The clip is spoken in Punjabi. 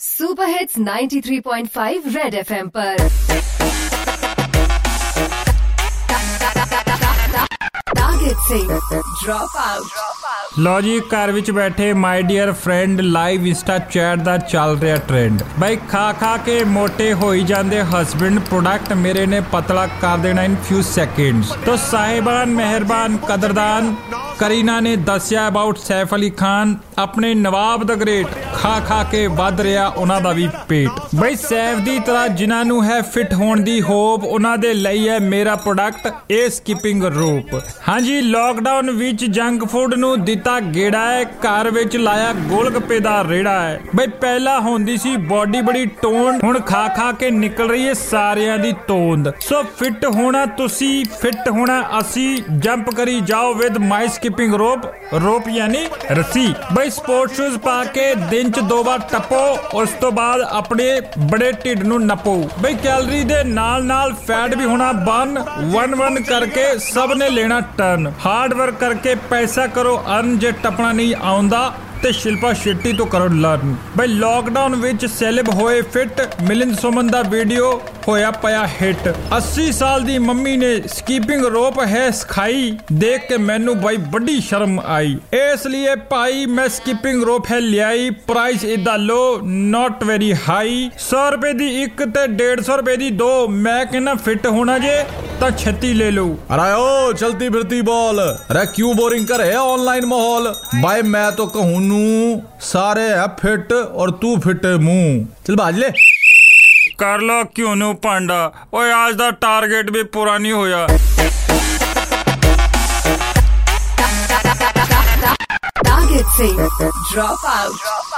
सुपर हिट्स 93.5 रेड एफएम पर टारगेट से ड्रॉप आउट ਲੋ ਜੀ ਘਰ ਵਿੱਚ ਬੈਠੇ my dear friend live Insta chat ਦਾ ਚੱਲ ਰਿਹਾ ਟ੍ਰੈਂਡ ਬਈ ਖਾ ਖਾ ਕੇ ਮੋਟੇ ਹੋਈ ਜਾਂਦੇ ਹਸਬੰਡ ਪ੍ਰੋਡਕਟ ਮੇਰੇ ਨੇ ਪਤਲਾ ਕਰ ਦੇਣਾ ਇਨ ਫਿਊ ਸੈਕਿੰਡਸ ਤੋ ਸਾਹਿਬਾਨ ਮਿਹਰਬਾਨ ਕਦਰਦਾਨ ਕਰੀਨਾ ਨੇ ਦੱਸਿਆ ਅਬਾਊਟ ਸੈਫ ਅਲੀ ਖਾਨ, ਆਪਣੇ ਨਵਾਬ ਦਾ ਗ੍ਰੇਟ ਖਾ ਖਾ ਕੇ ਵੱਧ ਰਿਹਾ, ਉਹਨਾਂ ਦਾ ਵੀ ਪੇਟ। ਬਈ ਸੈਫ ਦੀ ਤਰ੍ਹਾਂ ਜਿਨ੍ਹਾਂ ਨੂੰ ਹੈ ਫਿਟ ਹੋਣ ਦੀ ਹੋਪ, ਉਹਨਾਂ ਦੇ ਲਈ ਹੈ ਮੇਰਾ ਪ੍ਰੋਡਕਟ ਇਹ ਸਕਿਪਿੰਗ ਰੋਪ ਹਾਂਜੀ ਲੋਕਡਾਊਨ ਵਿੱਚ ਜੰਕ ਫੂਡ ਨੂੰ ਦਿੱਤਾ ਗੇੜਾ ਹੈ, ਘਰ ਵਿੱਚ ਲਾਇਆ ਗੋਲਗੱਪੇ ਦਾ ਰੇੜਾ ਹੈ। ਬਈ ਪਹਿਲਾਂ ਹੁੰਦੀ ਸੀ ਬਾਡੀ ਬੜੀ ਟੋਨ, ਹੁਣ ਖਾ ਖਾ ਕੇ ਨਿਕਲ ਰਹੀ ਹੈ ਸਾਰਿਆਂ ਦੀ ਤੋਂਦ। ਸੋ ਫਿਟ ਹੋਣਾ ਤੁਸੀਂ ਫਿਟ ਹੋਣਾ ਅਸੀਂ ਜੰਪ ਕਰੀ ਜਾਓ ਵਿਦ ਮਾਈ ਸਕਿਪਿੰਗ ਰੋਪ ਰੋਪ ਯਾਨੀ ਰੱਸੀ। ਬਈ ਸਪੋਰਟ ਸ਼ੂਜ਼ ਪਾ ਕੇ ਦਿਨ ਚ ਦੋ ਵਾਰ ਟੱਪੋ, ਉਸ ਤੋਂ ਬਾਅਦ ਆਪਣੇ ਬੜੇ ਢਿੱਡ ਨੂੰ ਨੱਪੋ। ਬਈ ਕੈਲਰੀ ਦੇ ਨਾਲ ਨਾਲ ਫੈਟ ਵੀ ਹੋਣਾ ਬਨ ਵਨ ਵਨ ਕਰਕੇ ਸਭ ਨੇ ਲੈਣਾ ਟਰਨ ਹਾਰਡ ਵਰਕ ਕਰਕੇ ਪੈਸਾ ਕਰੋ ਅਰਨ ਜੇ ਟੱਪਣਾ ਨਹੀਂ ਆਉਂਦਾ। ਤੇ ਸ਼ਿਲਪਾ ਸ਼ੈਟੀ ਤੋਂ ਕਰੋ ਲਰਨ। ਬਈ ਲੋਕਡਾਊਨ ਵਿੱਚ ਸੈਲਬ ਹੋਏ ਫਿਟ ਮਿਲਿੰਦ ਸੁਮਨ ਦਾ ਵੀਡੀਓ ਹੋਇਆ ਪਿਆ ਹਿੱਟ 80 ਸਾਲ ਦੀ ਮੰਮੀ ਨੇ ਸਕੀਪਿੰਗ ਰੋਪ ਹੈ ਸਿਖਾਈ, ਦੇਖ ਕੇ ਮੈਨੂੰ ਬਾਈ ਵੱਡੀ ਸ਼ਰਮ ਆਈ। ਇਸ ਲਈ ਭਾਈ ਮੈਂ ਸਕੀਪਿੰਗ ਰੋਪ ਹੈ ਲਿਆਈ ਪ੍ਰਾਈਸ ਇਦਾ ਲੋ ਨਾਟ ਵੈਰੀ ਹਾਈ 100 ਰੁਪਏ ਦੀ ਇੱਕ ਤੇ 150 ਰੁਪਏ ਦੀ ਦੋ, ਮੈਂ ਕਹਿੰਦਾ ਫਿਟ ਹੋਣਾ ਜੇ? कितना क्षति ले लो। अरे ओ चलती फिरती बॉल। अरे क्यों बोरिंग करे ऑनलाइन माहौल? भाई मैं तो कहूँ नू सारे है फिट और तू फिट मुँह। चल भाज ले। कर लो क्यों नो पांडा? और आज का टारगेट भी पूरा नहीं होया। Target safe. Drop out.